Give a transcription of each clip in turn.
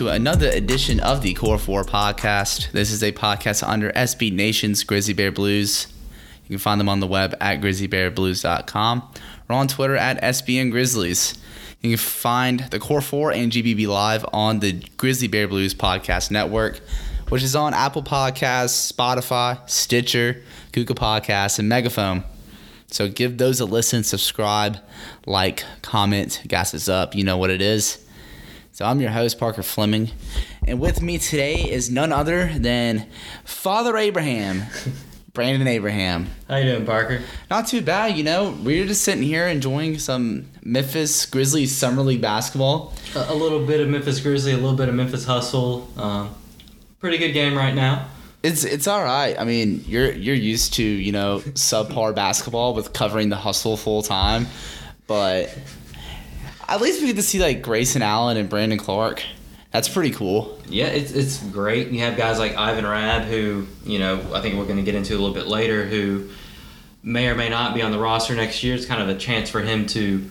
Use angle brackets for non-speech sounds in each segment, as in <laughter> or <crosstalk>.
To another edition of the Core 4 podcast. This is a podcast under SB Nation's Grizzly Bear Blues. You can find them on the web at grizzlybearblues.com or on Twitter at SBN Grizzlies. You can find the Core 4 and GBB Live on the Grizzly Bear Blues podcast network, which is on Apple Podcasts, Spotify, Stitcher, Google Podcasts, and Megaphone. So give those a listen, subscribe, like, comment, gas us up. You know what it is. So I'm your host, Parker Fleming. And with me today is none other than Father Abraham, <laughs> Brandon Abraham. How you doing, Parker? Not too bad, you know. We're just sitting here enjoying some Memphis Grizzlies Summer League basketball. A, little bit of Memphis Grizzly, a little bit of Memphis Hustle. Um, pretty good game right now. It's it's all right. I mean, you're you're used to you know <laughs> subpar basketball with covering the hustle full time, but at least we get to see like Grayson Allen and Brandon Clarke. That's pretty cool. Yeah, it's it's great. You have guys like Ivan Rabb, who you know I think we're going to get into a little bit later, who may or may not be on the roster next year. It's kind of a chance for him to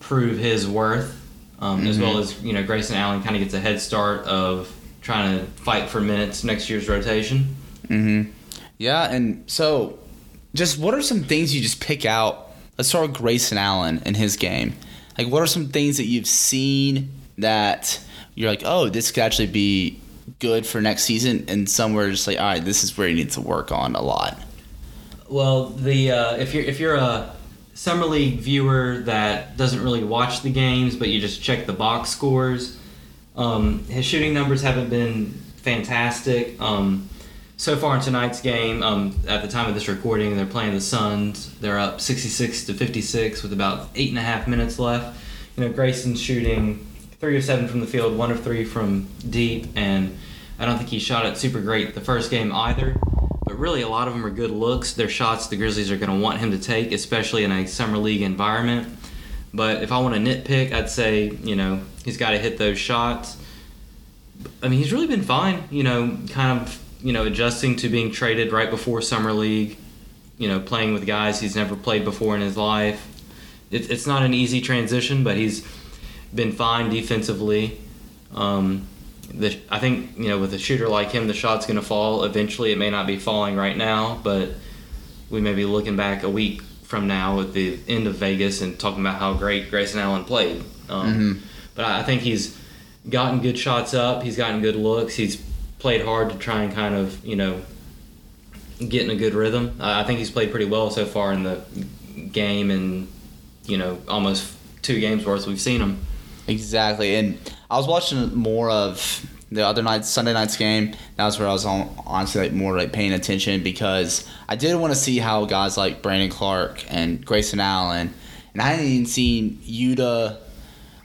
prove his worth, um, as well as you know Grayson Allen kind of gets a head start of trying to fight for minutes next year's rotation. Mm-hmm. Yeah, and so just what are some things you just pick out? Let's start with Grayson Allen and his game. Like, what are some things that you've seen that you're like, oh, this could actually be good for next season, and somewhere just like, all right, this is where you need to work on a lot. Well, the uh, if you're if you're a summer league viewer that doesn't really watch the games, but you just check the box scores, um, his shooting numbers haven't been fantastic. Um, so far in tonight's game, um, at the time of this recording, they're playing the Suns. They're up 66 to 56 with about eight and a half minutes left. You know, Grayson's shooting three of seven from the field, one of three from deep, and I don't think he shot it super great the first game either. But really, a lot of them are good looks. They're shots the Grizzlies are going to want him to take, especially in a summer league environment. But if I want to nitpick, I'd say you know he's got to hit those shots. I mean, he's really been fine. You know, kind of you know adjusting to being traded right before summer league. You know, playing with guys he's never played before in his life. It, it's not an easy transition, but he's been fine defensively. Um, the, I think you know with a shooter like him, the shot's going to fall eventually. It may not be falling right now, but we may be looking back a week from now at the end of Vegas and talking about how great Grayson Allen played. Um, Mm-hmm. But I I think he's gotten good shots up. He's gotten good looks. He's played hard to try and kind of you know get in a good rhythm. I think he's played pretty well so far in the game, and you know almost two games worth we've seen him. Exactly, and I was watching more of the other night, Sunday night's game. That was where I was on, honestly like more like paying attention because I did want to see how guys like Brandon Clarke and Grayson Allen, and I hadn't even seen Yuta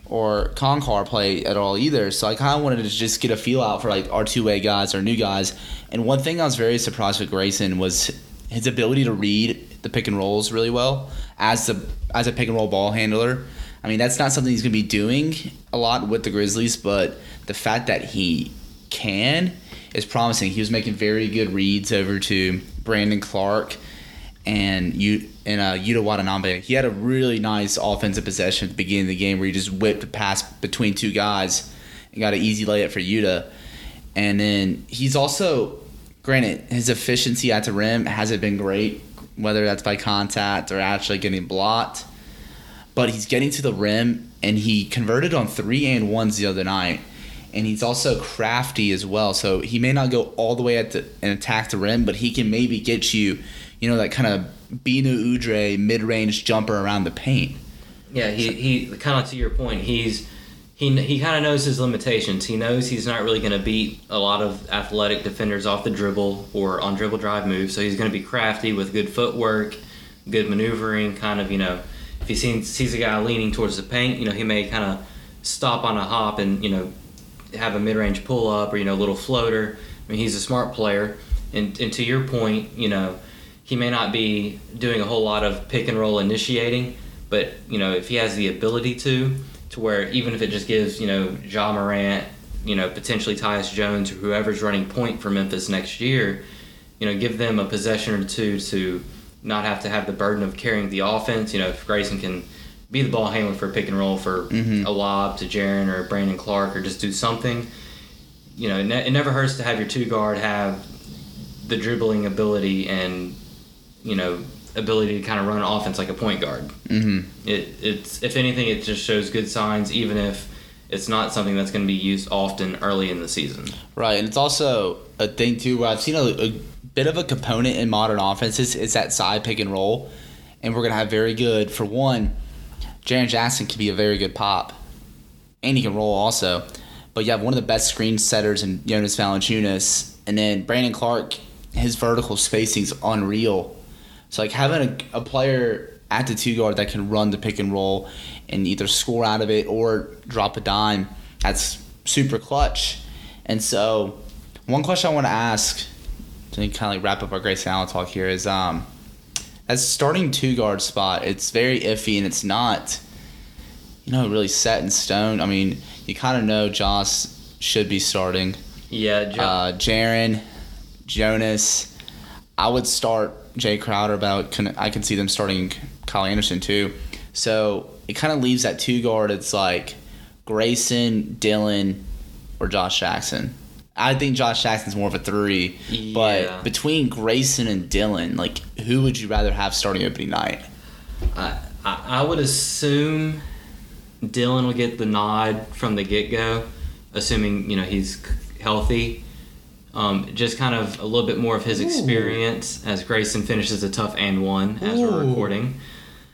or Konchar play at all either. So I kind of wanted to just get a feel out for like our two way guys, our new guys. And one thing I was very surprised with Grayson was his ability to read the pick and rolls really well as the as a pick and roll ball handler. I mean, that's not something he's going to be doing a lot with the Grizzlies, but the fact that he can is promising. He was making very good reads over to Brandon Clarke and you and uh, Yuta Watanabe. He had a really nice offensive possession at the beginning of the game where he just whipped a pass between two guys and got an easy layup for Yuta. And then he's also, granted, his efficiency at the rim hasn't been great, whether that's by contact or actually getting blocked. But he's getting to the rim, and he converted on three and ones the other night. And he's also crafty as well. So he may not go all the way at the and attack the rim, but he can maybe get you, you know, that kind of Binu Udre mid range jumper around the paint. Yeah, he, he kind of to your point, he's he he kind of knows his limitations. He knows he's not really going to beat a lot of athletic defenders off the dribble or on dribble drive moves. So he's going to be crafty with good footwork, good maneuvering. Kind of you know, if he sees sees a guy leaning towards the paint, you know he may kind of stop on a hop and you know have a mid-range pull-up or you know a little floater. I mean, he's a smart player, and and to your point, you know, he may not be doing a whole lot of pick and roll initiating, but you know, if he has the ability to, to where even if it just gives you know Ja Morant, you know, potentially Tyus Jones or whoever's running point for Memphis next year, you know, give them a possession or two to not have to have the burden of carrying the offense. You know, if Grayson can be the ball handler for pick and roll for Mhm. a lob to Jaren or Brandon Clarke or just do something. You know, it, ne- it never hurts to have your two guard have the dribbling ability and you know ability to kind of run offense like a point guard. hmm It it's if anything, it just shows good signs, even if it's not something that's going to be used often early in the season. Right, and it's also a thing too where I've seen a, a bit of a component in modern offenses is that side pick and roll, and we're gonna have very good for one. Jaren Jackson can be a very good pop, and he can roll also. But you have one of the best screen setters in Jonas Valanciunas, and then Brandon Clarke. His vertical spacing's unreal. So like having a, a player at the two guard that can run the pick and roll and either score out of it or drop a dime, that's super clutch. And so, one question I want to ask to kind of like wrap up our Grayson Allen talk here is um, as starting two guard spot, it's very iffy and it's not, you know, really set in stone. I mean, you kind of know Joss should be starting. Yeah, Jo- Uh, Jaren, Jonas. I would start Jae Crowder, about I, can, see them starting Kyle Anderson too. So it kind of leaves that two guard. It's like Grayson, Dillon, or Josh Jackson. I think Josh Jackson's more of a three, Yeah. but between Grayson and Dillon, like who would you rather have starting opening night? I, I I would assume Dillon will get the nod from the get go, assuming you know he's healthy. Um, just kind of a little bit more of his experience as Grayson finishes a tough and one as we're recording.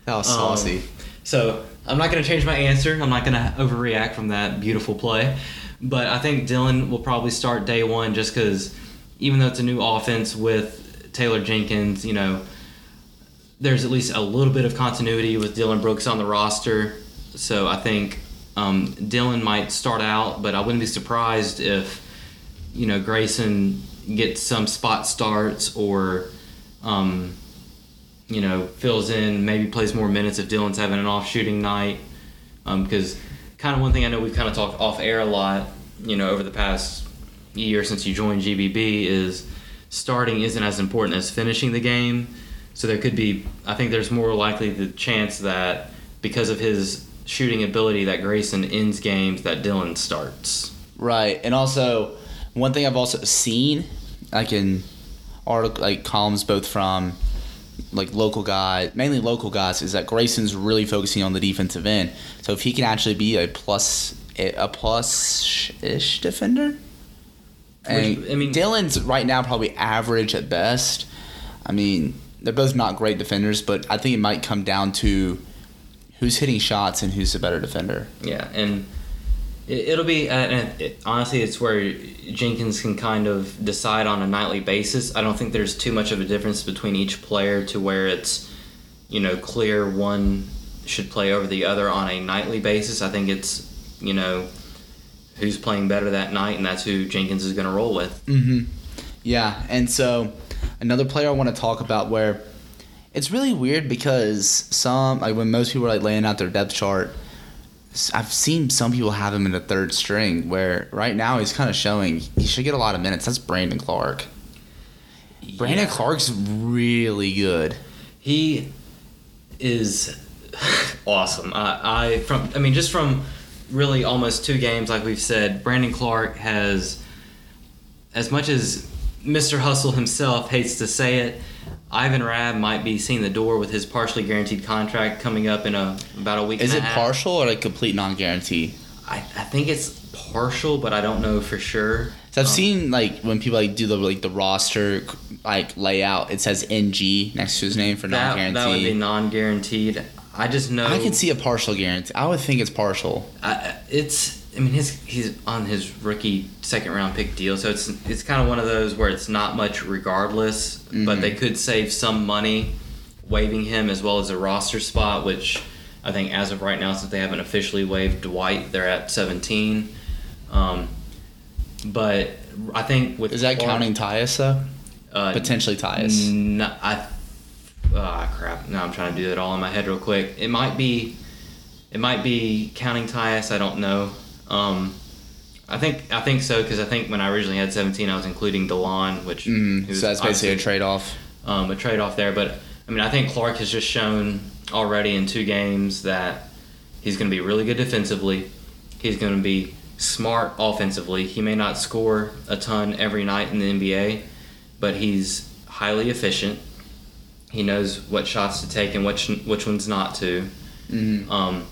That was Um, saucy. So I'm not going to change my answer. I'm not going to overreact from that beautiful play. But I think Dillon will probably start day one just because even though it's a new offense with Taylor Jenkins, you know, there's at least a little bit of continuity with Dillon Brooks on the roster. So I think um, Dillon might start out, but I wouldn't be surprised if, you know, Grayson gets some spot starts or, um, you know, fills in, maybe plays more minutes if Dillon's having an off shooting night. Because kind of one thing I know we've kind of talked off air a lot, you know, over the past year since you joined GBB is starting isn't as important as finishing the game. So there could be, I think there's more likely the chance that because of his shooting ability that Grayson ends games that Dillon starts. Right, and also one thing I've also seen, like in article like columns both from like local guys, mainly local guys, is that Grayson's really focusing on the defensive end. So if he can actually be a plus a plus ish defender, and Which, I mean- Dillon's right now probably average at best. I mean, they're both not great defenders, but I think it might come down to who's hitting shots and who's the better defender. Yeah, and it, it'll be uh, it, honestly, it's where Jenkins can kind of decide on a nightly basis. I don't think there's too much of a difference between each player to where it's you know clear one should play over the other on a nightly basis. I think it's you know who's playing better that night, and that's who Jenkins is going to roll with. Mm-hmm. Yeah, and so another player I want to talk about where it's really weird because some like when most people are like laying out their depth chart, I've seen some people have him in the third string. Where right now he's kind of showing he should get a lot of minutes. That's Brandon Clarke. Brandon Clarke's really good. He is <laughs> awesome. I, I from I mean just from really almost two games like we've said, Brandon Clarke has as much as Mr. Hustle himself hates to say it, Ivan Rabb might be seeing the door with his partially guaranteed contract coming up in a about a week. Is and it a half. partial or like complete non-guarantee? I, I think it's partial, but I don't know for sure. So I've Um, seen like when people like do the like the roster like layout, it says NG next to his name for non-guarantee. that would be non-guaranteed. I just know I can see a partial guarantee. I would think it's partial. I, it's. I mean, his he's on his rookie second round pick deal, so it's it's kind of one of those where it's not much regardless, but Mhm. they could save some money waiving him as well as a roster spot, which I think as of right now, since they haven't officially waived Dwight, they're at 17. Um, but I think with Is that Clarke- counting Tyus though? uh, Potentially Tyus. No, I. Ah, crap. No, I'm trying to do that all in my head real quick. It might be, it might be counting Tyus. I don't know. Um, I think I think so because I think when I originally had 17, I was including Delon, which Mm, so that's basically a trade off. um, a trade off there. But I mean, I think Clarke has just shown already in two games that he's going to be really good defensively. He's going to be smart offensively. He may not score a ton every night in the NBA, but he's highly efficient. He knows what shots to take and which which ones not to. Mhm. Um,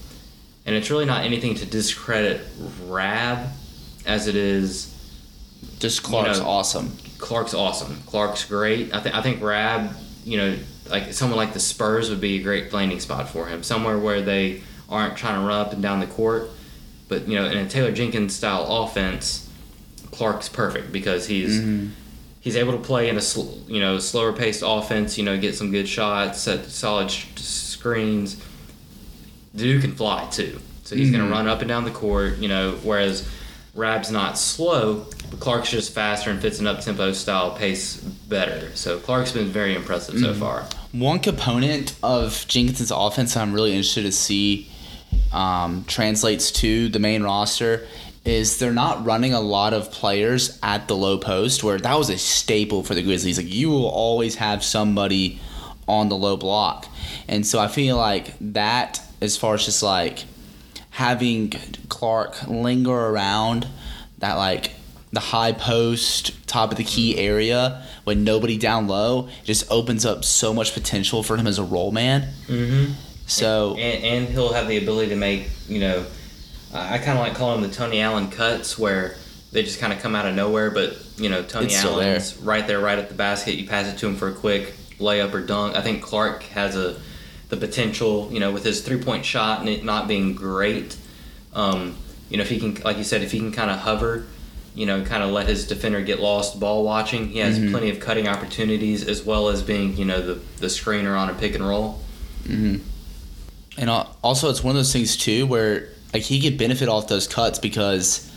and it's really not anything to discredit Rabb as it is Just Clarke's know, awesome. Clarke's awesome. Clarke's great. I think I think Rabb, you know, like someone like the Spurs would be a great landing spot for him. Somewhere where they aren't trying to run up and down the court, but you know, in a Taylor Jenkins style offense, Clarke's perfect because he's mm-hmm. he's able to play in a sl- you know slower paced offense. You know, get some good shots, set solid sh- screens. Dude can fly too, so he's going Mhm. to run up and down the court. You know, whereas Rabb's not slow, but Clarke's just faster and fits an up tempo style pace better. So Clarke's been very impressive so far. One component of Jenkins's offense I'm really interested to see um, translates to the main roster is they're not running a lot of players at the low post where that was a staple for the Grizzlies. Like you will always have somebody on the low block. And so I feel like that as far as just like having Clarke linger around that like the high post top of the key area when nobody down low it just opens up so much potential for him as a roll man. Mm-hmm. So and, and he'll have the ability to make you know I kind of like calling them the Tony Allen cuts where they just kind of come out of nowhere, but you know Tony Allen's right there, right at the basket. You pass it to him for a quick layup or dunk. I think Clarke has a the potential, you know, with his three point shot and it not being great. Um, you know, if he can, like you said, if he can kind of hover, you know, kind of let his defender get lost ball watching, he has Mhm. plenty of cutting opportunities as well as being, you know, the the screener on a pick and roll. mhm. and also it's one of those things too where like he could benefit off those cuts because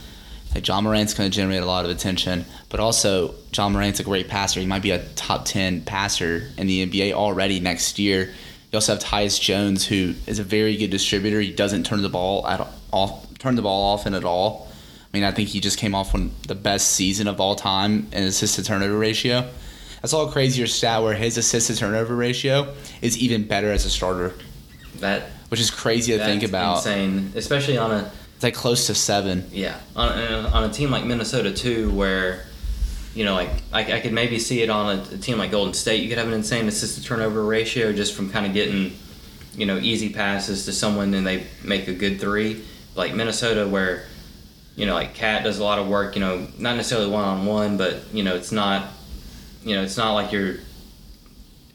like Ja Morant's going to generate a lot of attention, but also Ja Morant's a great passer. He might be a top ten passer in the NBA already next year. You also have Tyus Jones, who is a very good distributor. He doesn't turn the ball at all, turn the ball off in at all. I mean, I think he just came off one the best season of all time in assist to turnover ratio. I saw a crazier stat where his assist to turnover ratio is even better as a starter, That which is crazy to think about. insane, especially on a It's like close to seven. Yeah, on a, on a team like Minnesota too, where you know, like I, I could maybe see it on a, a team like Golden State. You could have an insane assist to turnover ratio just from kind of getting, you know, easy passes to someone and they make a good three. Like Minnesota, where you know, like Cat does a lot of work. You know, not necessarily one on one, but you know, it's not, you know, it's not like you're.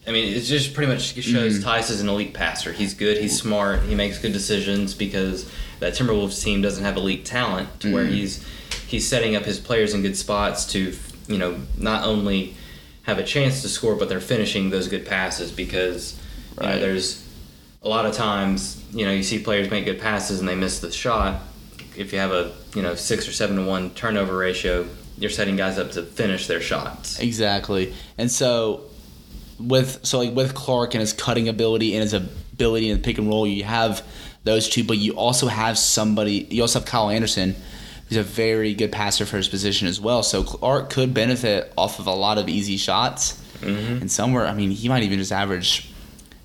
I mean, it just pretty much shows Mhm. Tyus is an elite passer. He's good. He's smart. He makes good decisions because that Timberwolves team doesn't have elite talent to where Mhm. he's he's setting up his players in good spots to you know not only have a chance to score, but they're finishing those good passes because you know there's a lot of times you know you see players make good passes and they miss the shot. If you have a you know six or seven to one turnover ratio, you're setting guys up to finish their shots. Exactly. And so with so like with Clarke and his cutting ability and his ability in the pick and roll, you have those two, but you also have somebody you also have Kyle Anderson, who's a very good passer for his position as well. So Clarke could benefit off of a lot of easy shots. Mm-hmm. And somewhere I mean he might even just average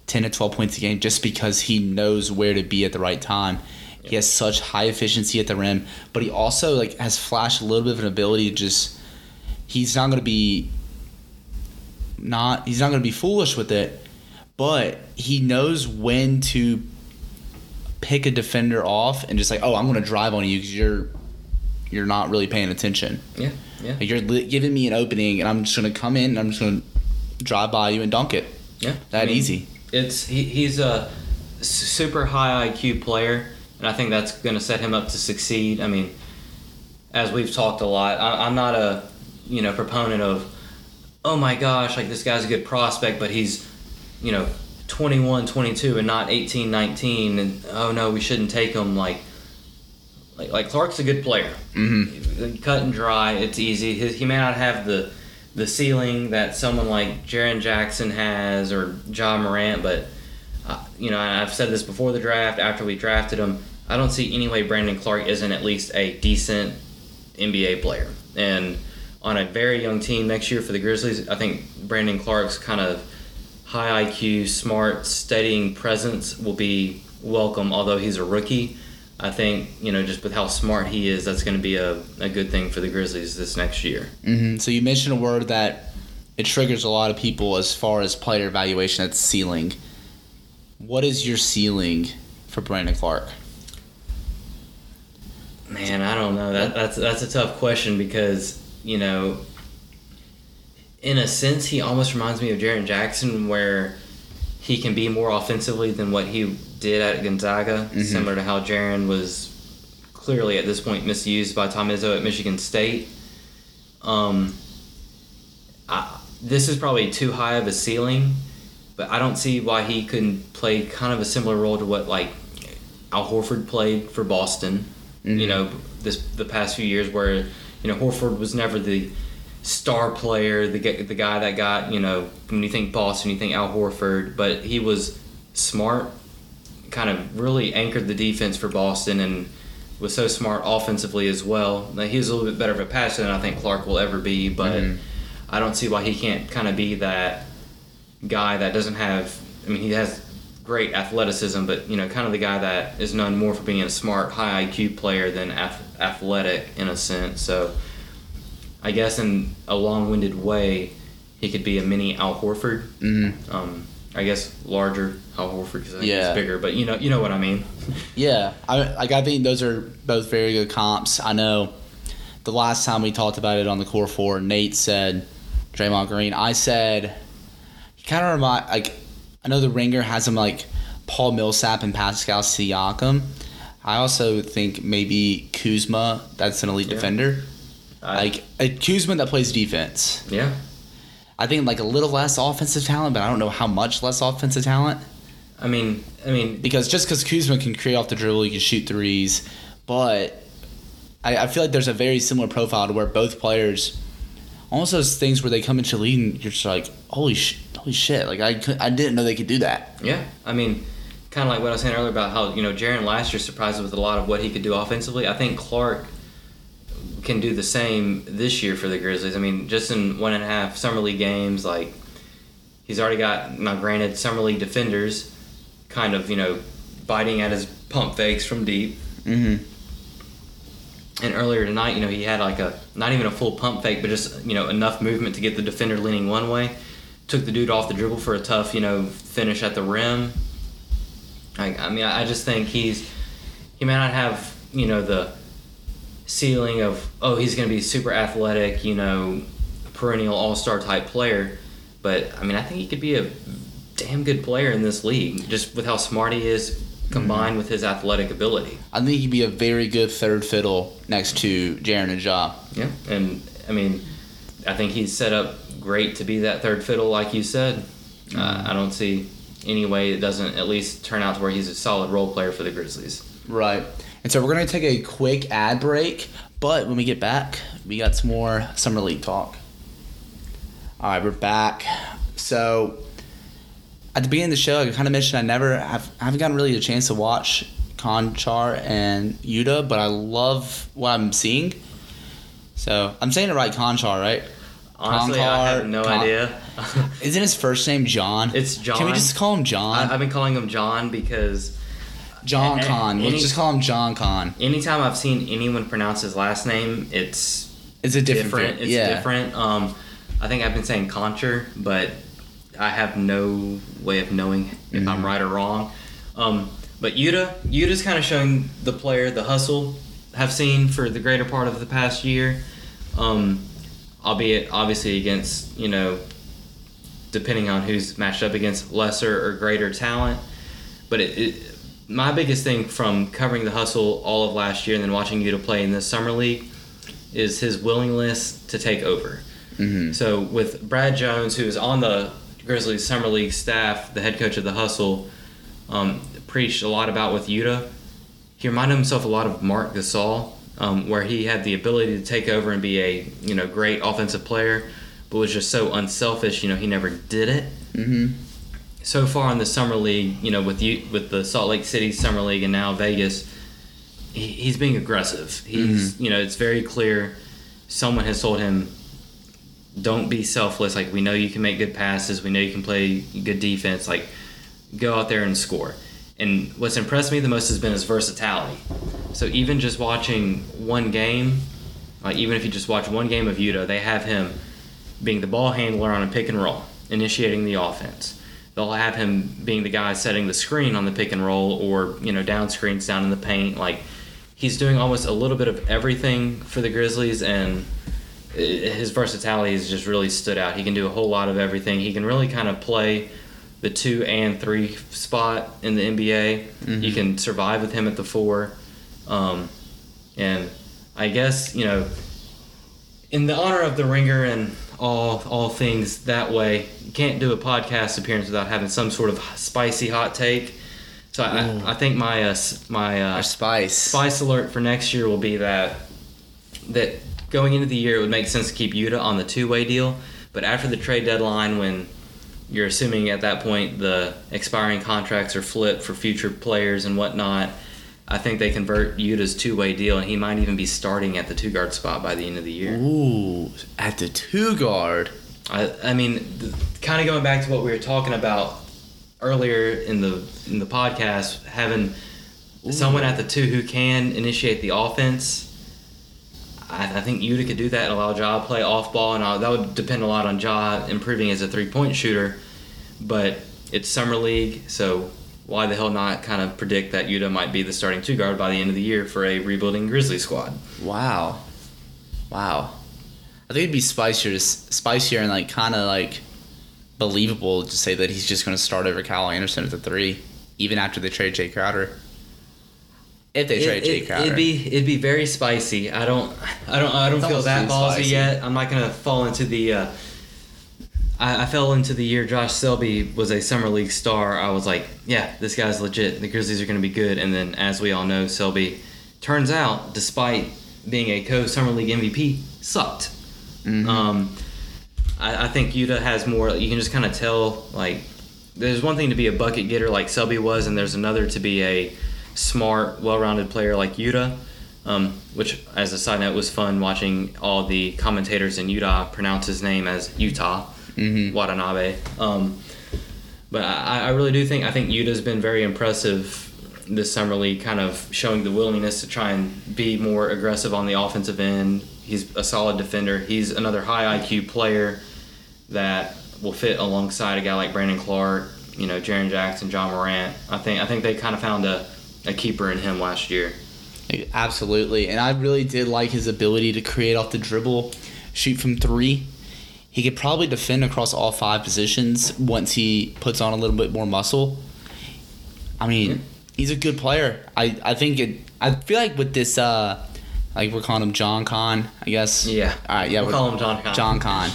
ten to twelve points a game just because he knows where to be at the right time. He has such high efficiency at the rim, but he also like has flashed a little bit of an ability to just he's not going to be not he's not going to be foolish with it, but he knows when to pick a defender off and just like, oh, I'm going to drive on you because you're you're not really paying attention. Yeah, yeah, Like you're li- giving me an opening, and I'm just going to come in and I'm just going to drive by you and dunk it. yeah. That I mean, easy. It's he, he's a super high IQ player, and I think that's going to set him up to succeed. I mean, as we've talked a lot, I, I'm not a you know proponent of oh my gosh, like this guy's a good prospect, but he's you know 21, 22, and not 18, 19, and oh no, we shouldn't take him. Like like like Clarke's a good player. Mm-hmm. Cut and dry, it's easy. His, he may not have the the ceiling that someone like Jaren Jackson has or Ja Morant, but uh, you know I've said this before the draft. After we drafted him, I don't see any way Brandon Clarke isn't at least a decent NBA player. And on a very young team next year for the Grizzlies, I think Brandon Clarke's kind of high IQ, smart, steadying presence will be welcome. Although he's a rookie, I think you know just with how smart he is, that's going to be a, a good thing for the Grizzlies this next year. hmm So you mentioned a word that it triggers a lot of people as far as player evaluation. That's ceiling. What is your ceiling for Brandon Clarke? Man, I don't know. That that's that's a tough question because you know, in a sense, he almost reminds me of Jaren Jackson, where he can be more offensively than what he did at Gonzaga, Mhm. similar to how Jaren was clearly at this point misused by Tom Izzo at Michigan State. Um, I, this is probably too high of a ceiling, but I don't see why he couldn't play kind of a similar role to what like Al Horford played for Boston. Mhm. You know, this the past few years where you know Horford was never the star player, the the guy that got you know when you think Boston, you think Al Horford, but he was smart, kind of really anchored the defense for Boston and was so smart offensively as well. Now, he was a little bit better of a passer than I think Clarke will ever be, but Mhm. I don't see why he can't kind of be that guy that doesn't have. I mean, he has great athleticism, but you know, kind of the guy that is known more for being a smart, high IQ player than ath- athletic in a sense. So, I guess in a long-winded way, he could be a mini Al Horford. hmm Um, I guess larger Al Horford because Yeah. he's bigger, but you know, you know what I mean. <laughs> Yeah, I like. I think those are both very good comps. I know the last time we talked about it on the core four, Nate said Draymond Green. I said he kind of remind like I know the Ringer has him like Paul Millsap and Pascal Siakam. I also think maybe Kuzma. That's an elite Yeah. defender. I- Like a Kuzma that plays defense. yeah, I think like a little less offensive talent, but I don't know how much less offensive talent. I mean, I mean, because just because Kuzma can create off the dribble, he can shoot threes, but I, I feel like there's a very similar profile to where both players, almost those things where they come into lead and you're just like, holy sh- holy shit, like I could, I didn't know they could do that. Yeah, I mean, kind of like what I was saying earlier about how you know Jaren last year surprised us with a lot of what he could do offensively. I think Clarke can do the same this year for the Grizzlies. I mean, just in one and a half summer league games, like he's already got now. Granted, summer league defenders kind of you know biting at his pump fakes from deep. Mm-hmm. And earlier tonight, you know, he had like a not even a full pump fake, but just you know enough movement to get the defender leaning one way. Took the dude off the dribble for a tough, you know, finish at the rim. I, I mean, I just think he's he may not have you know the ceiling of oh he's going to be super athletic, you know, perennial all star type player, but I mean I think he could be a damn good player in this league just with how smart he is combined with his athletic ability. I think he'd be a very good third fiddle next to Jaren and Ja. Yeah, and I mean, I think he's set up great to be that third fiddle, like you said. Uh, I don't see any way it doesn't at least turn out to where he's a solid role player for the Grizzlies. Right. And so we're gonna take a quick ad break, but when we get back, we got some more summer league talk. All right, we're back. So at the beginning of the show, I kind of mentioned I never have I haven't gotten really a chance to watch Konchar and Yuta, but I love what I'm seeing. So I'm saying it right, Konchar, right? Honestly, I have no Con- idea. <laughs> Isn't his first name John? It's John. Can we just call him John? I, I've been calling him John because John Con. any- Let's just call him John Con. anytime I've seen anyone pronounce his last name, it's It's a different. different. It's yeah. different. Um, I think I've been saying Concher, but I have no way of knowing if I'm Mhm. right or wrong. Um, but Yuta, Yuta's kind of showing the player the hustle have seen for the greater part of the past year, um, albeit obviously against you know, depending on who's matched up against lesser or greater talent. But it, it my biggest thing from covering the hustle all of last year and then watching Yuta play in the summer league is his willingness to take over. Mhm. So with Brad Jones, who is on the Grizzlies summer league staff, the head coach of the Hustle, um, preached a lot about with Yuta. he reminded himself a lot of Marc Gasol, um, where he had the ability to take over and be a you know great offensive player, but was just so unselfish. You know, he never did it. Mm-hmm. So far in the summer league, you know, with you with the Salt Lake City summer league and now Vegas, he, he's being aggressive. He's mm-hmm. you know it's very clear. Someone has told him, "Don't be selfless. Like we know you can make good passes. We know you can play good defense. Like go out there and score." And what's impressed me the most has been his versatility. So even just watching one game, like even if you just watch one game of Yuta, they have him being the ball handler on a pick and roll, initiating the offense. They'll have him being the guy setting the screen on the pick and roll, or you know down screens down in the paint. Like he's doing almost a little bit of everything for the Grizzlies, and his versatility has just really stood out. He can do a whole lot of everything. He can really kind of play the two and three spot in the NBA. You can survive with him at the four. Um, and I guess, you know, in the honor of the ringer and all all things that way, you can't do a podcast appearance without having some sort of spicy hot take. So I, I think my uh, my uh, spice. spice alert for next year will be that that going into the year it would make sense to keep Yuta on the two way deal, but after the trade deadline when you're assuming at that point the expiring contracts are flipped for future players and whatnot, I think they convert Yuta's two way deal and he might even be starting at the two guard spot by the end of the year. Ooh, at the two guard. I, I mean, kind of going back to what we were talking about earlier in the in the podcast, having someone at the two who can initiate the offense. I, I think Yuta could do that and allow Ja to play off ball, and all, that would depend a lot on Ja improving as a three point shooter. But it's summer league, so why the hell not kind of predict that Yuta might be the starting two guard by the end of the year for a rebuilding Grizzlies squad? Wow. Wow. I think it'd be spicier, spicier and like kind of like believable to say that he's just going to start over Kyle Anderson at the three, even after they trade Jae Crowder. If they trade Jae Crowder. it'd be it'd be very spicy. I don't I don't I don't It's feel that ballsy spicy. yet. I'm not gonna fall into the. Uh, I, I fell into the year Josh Selby was a summer league star. I was like, yeah, this guy's legit. The Grizzlies are gonna be good. And then, as we all know, Selby turns out, despite being a co summer league MVP, sucked. Mhm. Um, I, I think Yuta has more. You can just kind of tell. Like, there's one thing to be a bucket getter like Selby was, and there's another to be a smart, well-rounded player like Yuta. Um, which, as a side note, was fun watching all the commentators in Utah pronounce his name as Utah Mhm. Watanabe. Um, but I, I really do think I think Yuta's been very impressive this summer league, kind of showing the willingness to try and be more aggressive on the offensive end. He's a solid defender. He's another high IQ player that will fit alongside a guy like Brandon Clarke, you know, Jaren Jackson, Ja Morant. I think I think they kind of found a, a keeper in him last year. Absolutely. And I really did like his ability to create off the dribble, shoot from three. He could probably defend across all five positions once he puts on a little bit more muscle. I mean, he's a good player. I, I think it I feel like with this uh like we're calling him John Con, I guess. Yeah. All right, yeah. We'll call him John Con. John Con.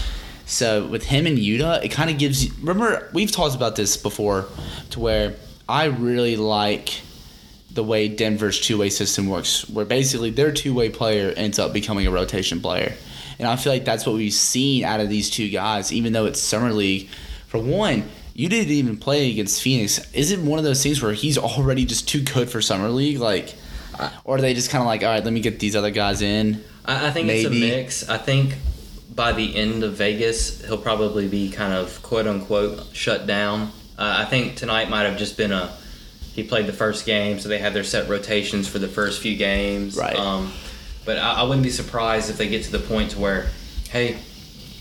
So with him and Yuta, it kind of gives you. Remember, we've talked about this before, to where I really like the way Denver's two way system works, where basically their two way player ends up becoming a rotation player. And I feel like that's what we've seen out of these two guys, even though it's Summer League. For one, you didn't even play against Phoenix. Is it one of those things where he's already just too good for Summer League? Like, or are they just kind of like, all right, let me get these other guys in? I, I think Maybe. it's a mix. I think by the end of Vegas, he'll probably be kind of quote unquote shut down. Uh, I think tonight might have just been a he played the first game, so they had their set rotations for the first few games. Right. Um, but I, I wouldn't be surprised if they get to the point to where, hey,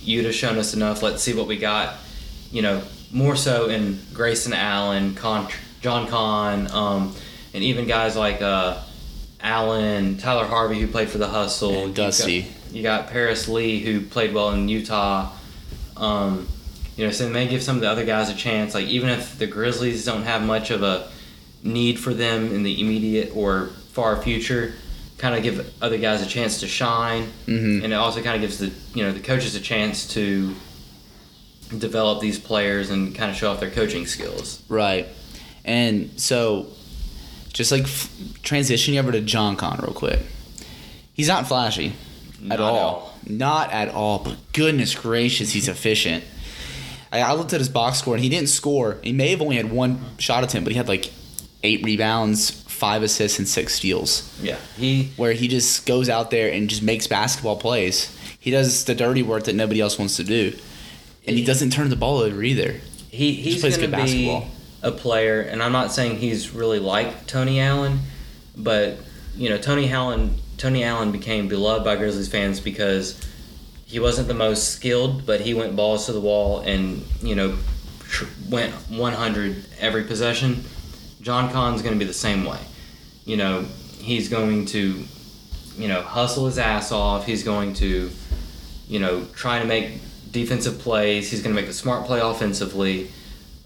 you'd have shown us enough. Let's see what we got. You know, more so in Grayson Allen, Con, John Kahn, um, and even guys like uh, Allen, Tyler Harvey, who played for the Hustle, And You Dusty. got- You got Paris Lee, who played well in Utah. Um, you know, so they may give some of the other guys a chance. Like even if the Grizzlies don't have much of a need for them in the immediate or far future, kind of give other guys a chance to shine, Mhm. and it also kind of gives the you know the coaches a chance to develop these players and kind of show off their coaching skills. Right. And so just like f- transitioning over to John Con real quick. He's not flashy Not at at all. all. Not at all. But goodness gracious, he's efficient. I, I looked at his box score and he didn't score. He may have only had one shot attempt, but he had like eight rebounds, five assists, and six steals. Yeah, he Where he just goes out there and just makes basketball plays. He does the dirty work that nobody else wants to do, and he doesn't turn the ball over either. he he's plays going good to be basketball. a player, and I'm not saying he's really like Tony Allen, but you know Tony Allen Tony Allen became beloved by Grizzlies fans because he wasn't the most skilled, but he went balls to the wall and you know tr- went 100 every possession. John Con's going to be the same way. You know he's going to you know hustle his ass off. He's going to you know try to make defensive plays. He's going to make the smart play offensively.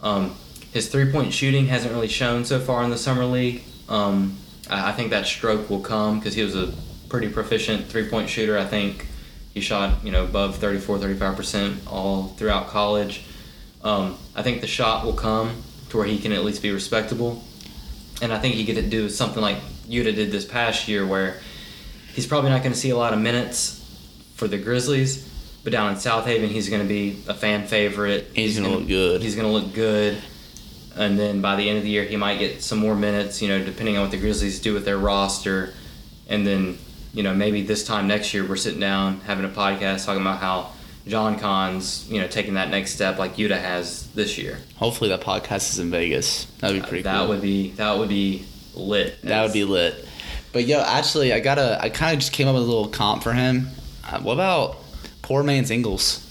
Um, his three point shooting hasn't really shown so far in the summer league. Um, I, think that stroke will come because he was a pretty proficient three point shooter. I think he shot you know above 34, 35 percent all throughout college. Um, I think the shot will come to where he can at least be respectable, and I think he could do something like Yuta did this past year, where he's probably not going to see a lot of minutes for the Grizzlies, but down in Southaven, he's going to be a fan favorite. He's gonna look good. He's going to look good. And then by the end of the year, he might get some more minutes, you know, depending on what the Grizzlies do with their roster. And then, you know, maybe this time next year, we're sitting down having a podcast talking about how John Con's, you know, taking that next step like Yuta has this year. Hopefully that podcast is in Vegas. That'd be pretty that cool. would be that would be lit. That would be lit. But yo, actually, I gotta. I kind of just came up with a little comp for him. Uh, what about poor man's Ingles?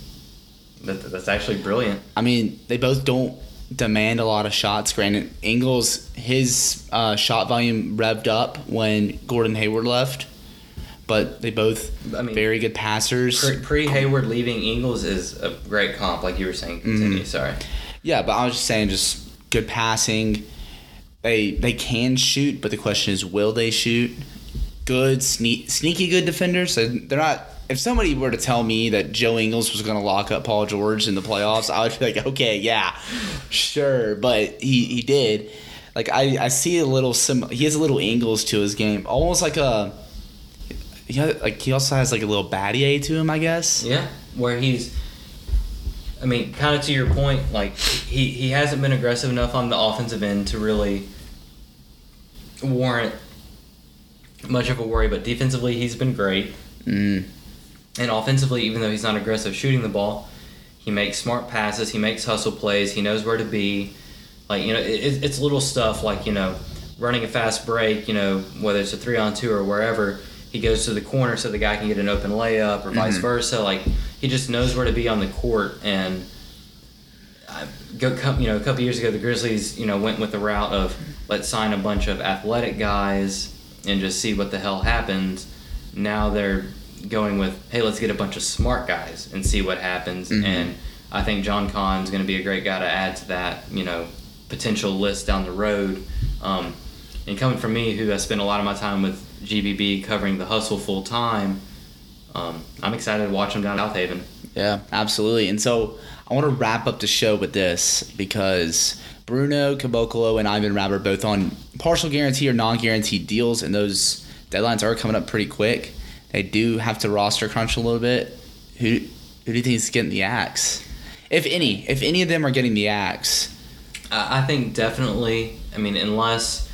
That, that's actually brilliant. I mean, they both don't demand a lot of shots. Granted, Ingles his uh, shot volume revved up when Gordon Hayward left, but they both I mean, very good passers. Pre Hayward leaving Ingles is a great comp, like you were saying. Continue. Mhm. Sorry. Yeah, but I was just saying, just good passing. They they can shoot, but the question is, will they shoot? Good, sneak, sneaky good defenders. So they're not. If somebody were to tell me that Joe Ingles was going to lock up Paul George in the playoffs, I would be like, okay, yeah, sure. But he, he did. Like I, I see a little sim. He has a little Ingles to his game, almost like a. Yeah, like he also has like a little Battier to him, I guess. Yeah, where he's. I mean, kind of to your point, like he he hasn't been aggressive enough on the offensive end to really warrant much of a worry, but defensively he's been great. Mm. And offensively, even though he's not aggressive shooting the ball, he makes smart passes. He makes hustle plays. He knows where to be. Like you know, it, it's little stuff like you know, running a fast break. You know, whether it's a three on two or wherever, he goes to the corner so the guy can get an open layup or vice Mhm. versa. Like he just knows where to be on the court. And I go, you know, a couple years ago, the Grizzlies, you know, went with the route of let's sign a bunch of athletic guys and just see what the hell happens. Now they're going with, hey, let's get a bunch of smart guys and see what happens. Mhm. And I think John Kahn's going to be a great guy to add to that, you know, potential list down the road. Um, and coming from me, who has spent a lot of my time with GBB covering the hustle full time, um, I'm excited to watch them down in Southaven. Yeah, absolutely. And so I want to wrap up the show with this because Bruno Caboclo and Ivan Rabb are both on partial guarantee or non-guaranteed deals, and those deadlines are coming up pretty quick. They do have to roster crunch a little bit. Who who do you think is getting the axe? If any, if any of them are getting the axe, I I think definitely. I mean, unless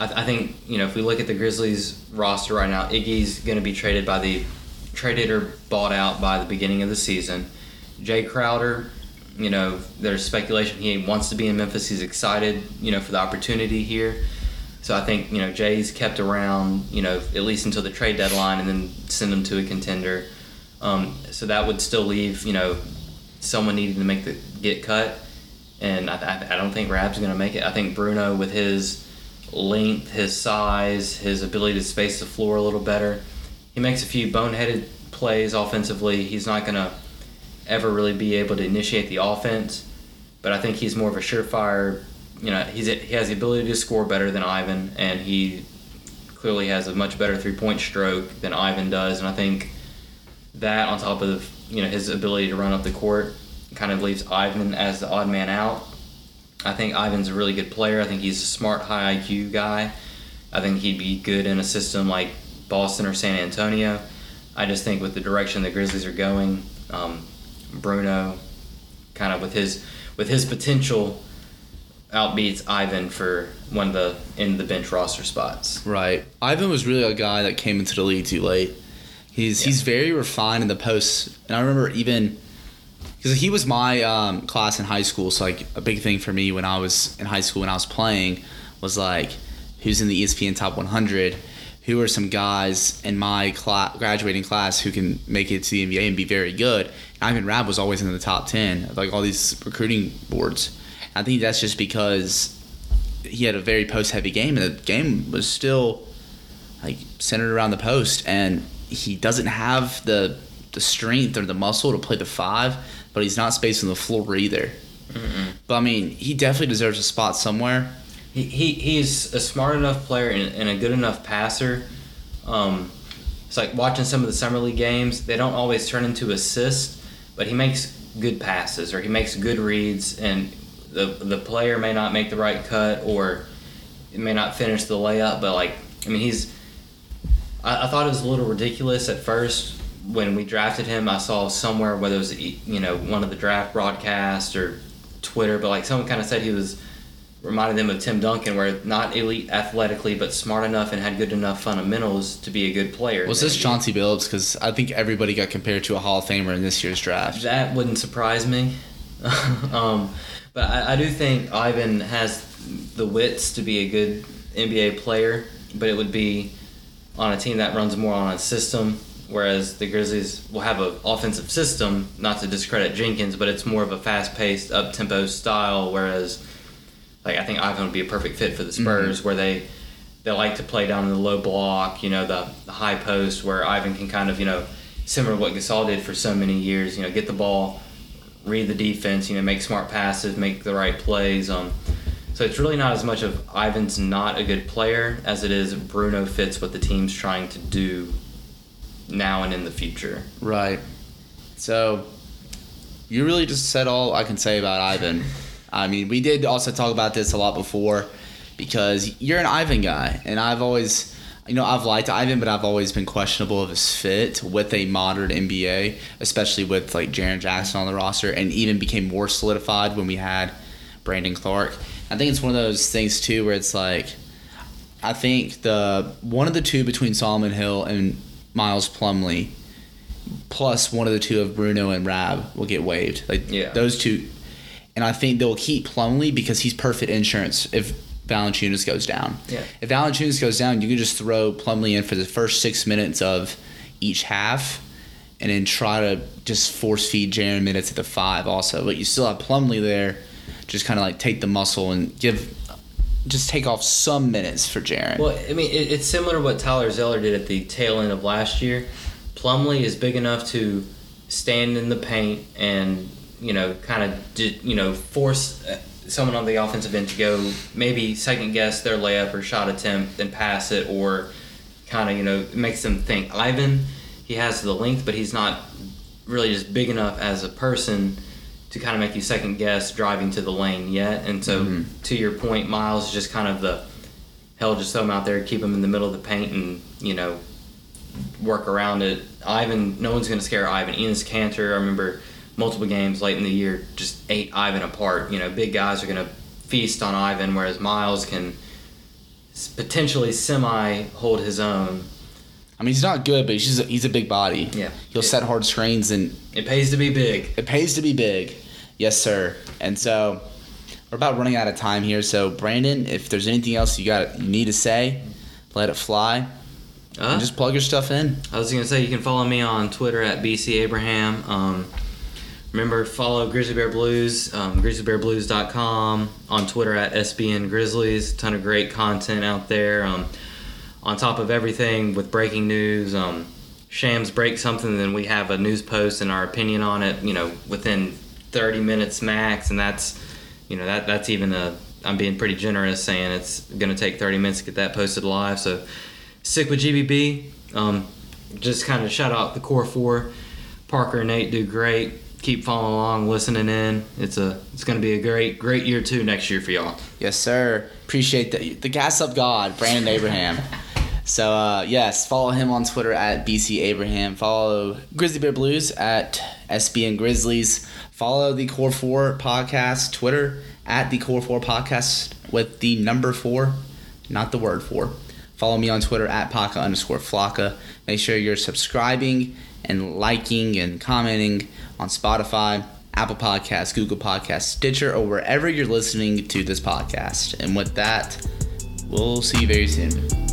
I, th- I think you know, if we look at the Grizzlies roster right now, Iggy's going to be traded by the traded or bought out by the beginning of the season. Jae Crowder, you know, there's speculation he wants to be in Memphis. He's excited, you know, for the opportunity here. So I think you know Jae's kept around, you know, at least until the trade deadline, and then send him to a contender. Um, so that would still leave, you know, someone needing to make the get cut and I, I, I don't think Rabb's going to make it. I think Bruno, with his length, his size, his ability to space the floor a little better, he makes a few boneheaded plays offensively. He's not going to ever really be able to initiate the offense, but I think he's more of a surefire. You know, he's he has the ability to score better than Ivan, and he clearly has a much better three point stroke than Ivan does, and I think that on top of you know his ability to run up the court kind of leaves Ivan as the odd man out. I think Ivan's a really good player. I think he's a smart, high IQ guy. I think he'd be good in a system like Boston or San Antonio. I just think with the direction the Grizzlies are going, um, Bruno, kind of with his with his potential, outbeats Ivan for one of the in the bench roster spots. Right. Ivan was really a guy that came into the league too late. He's Yeah. he's very refined in the posts, and I remember even because he was my um, class in high school. So like a big thing for me when I was in high school when I was playing was like who's in the ESPN top 100. Who are some guys in my cla- graduating class who can make it to the NBA and be very good? And Ivan Rabb was always in the top 10 of like all these recruiting boards. I think that's just because he had a very post heavy game, and the game was still like centered around the post, and he doesn't have the the strength or the muscle to play the five, but he's not spacing the floor either. But I mean, he definitely deserves a spot somewhere. He, he he's a smart enough player and, and a good enough passer. Um, it's like watching some of the summer league games. They don't always turn into assists, but he makes good passes or he makes good reads, and the the player may not make the right cut or it may not finish the layup. But like, I mean, he's. I, I thought it was a little ridiculous at first when we drafted him. I saw somewhere whether it was you know one of the draft broadcasts or Twitter, but like someone kind of said he was reminded them of Tim Duncan, where not elite athletically, but smart enough and had good enough fundamentals to be a good player. Was this Chauncey Billups? Because I think everybody got compared to a Hall of Famer in this year's draft. That wouldn't surprise me. <laughs> um, but I, I do think Ivan has the wits to be a good NBA player, but it would be on a team that runs more on a system. Whereas the Grizzlies will have an offensive system, not to discredit Jenkins, but it's more of a fast-paced, up-tempo style. Whereas, like I think Ivan would be a perfect fit for the Spurs, where they they like to play down in the low block, you know, the, the high post, where Ivan can kind of, you know, similar to what Gasol did for so many years, you know, get the ball, read the defense, you know, make smart passes, make the right plays. Um, so it's really not as much of Ivan's not a good player as it is Bruno fits what the team's trying to do now and in the future. Right. So, you really just said all I can say about Ivan. I mean, we did also talk about this a lot before because you're an Ivan guy, and I've always, you know, I've liked Ivan, but I've always been questionable of his fit with a modern NBA, especially with like Jaren Jackson on the roster, and even became more solidified when we had Brandon Clarke. I think it's one of those things too where it's like, I think the one of the two between Solomon Hill and Miles Plumlee plus one of the two of Bruno and Rabb will get waived. Like Yeah. those two, and I think they'll keep Plumlee because he's perfect insurance if Valanciunas goes down. Yeah. If Valanciunas goes down, you can just throw Plumlee in for the first six minutes of each half, and then try to just force feed Jaren minutes at the five also. But you still have Plumlee there, just kind of like take the muscle and give. Just take off some minutes for Jaren. Well, I mean, it, it's similar to what Tyler Zeller did at the tail end of last year. Plumlee is big enough to stand in the paint and you know, kind of you know, force uh, someone on the offensive end to go maybe second guess their layup or shot attempt and pass it, or kind of you know makes them think. Ivan, he has the length, but he's not really just big enough as a person to kind of make you second guess driving to the lane yet. And so, mm-hmm. to your point, Miles is just kind of the hell, just throw him out there, keep him in the middle of the paint, and you know, work around it. Ivan, no one's going to scare Ivan. Enes Kanter, I remember multiple games late in the year, just ate Ivan apart. You know, big guys are going to feast on Ivan, whereas Miles can potentially semi hold his own. I mean, he's not good, but he's just a, he's a big body. Yeah. He'll set hard screens, and It pays to be big. it pays to be big. Yes, sir. And so we're about running out of time here. So Brandon, if there's anything else you got you need to say, let it fly. Uh, And just plug your stuff in. I was gonna say you can follow me on Twitter at BC Abraham. Um, remember follow Grizzly Bear Blues, um, grizzlybearblues.com on Twitter at SBN Grizzlies. Ton of great content out there. Um, on top of everything with breaking news, um, Shams break something, then we have a news post and our opinion on it. You know, within 30 minutes max, and that's you know that that's even a I'm being pretty generous saying it's gonna take 30 minutes to get that posted live. So sick with GBB. Um, just kind of shout out the core four. Parker and Nate do great. keep following along, listening in. It's a it's going to be a great great year too next year for y'all. Yes, sir. Appreciate the the gas up God, Brandon Abraham. So uh, yes, follow him on Twitter at BC Abraham. Follow Grizzly Bear Blues at SBN Grizzlies. Follow the Core Four podcast Twitter at the Core Four podcast with the number four, not the word four. Follow me on Twitter at Paka underscore Flocka. Make sure you're subscribing and liking and commenting on Spotify, Apple Podcasts, Google Podcasts, Stitcher, or wherever you're listening to this podcast. And with that, we'll see you very soon.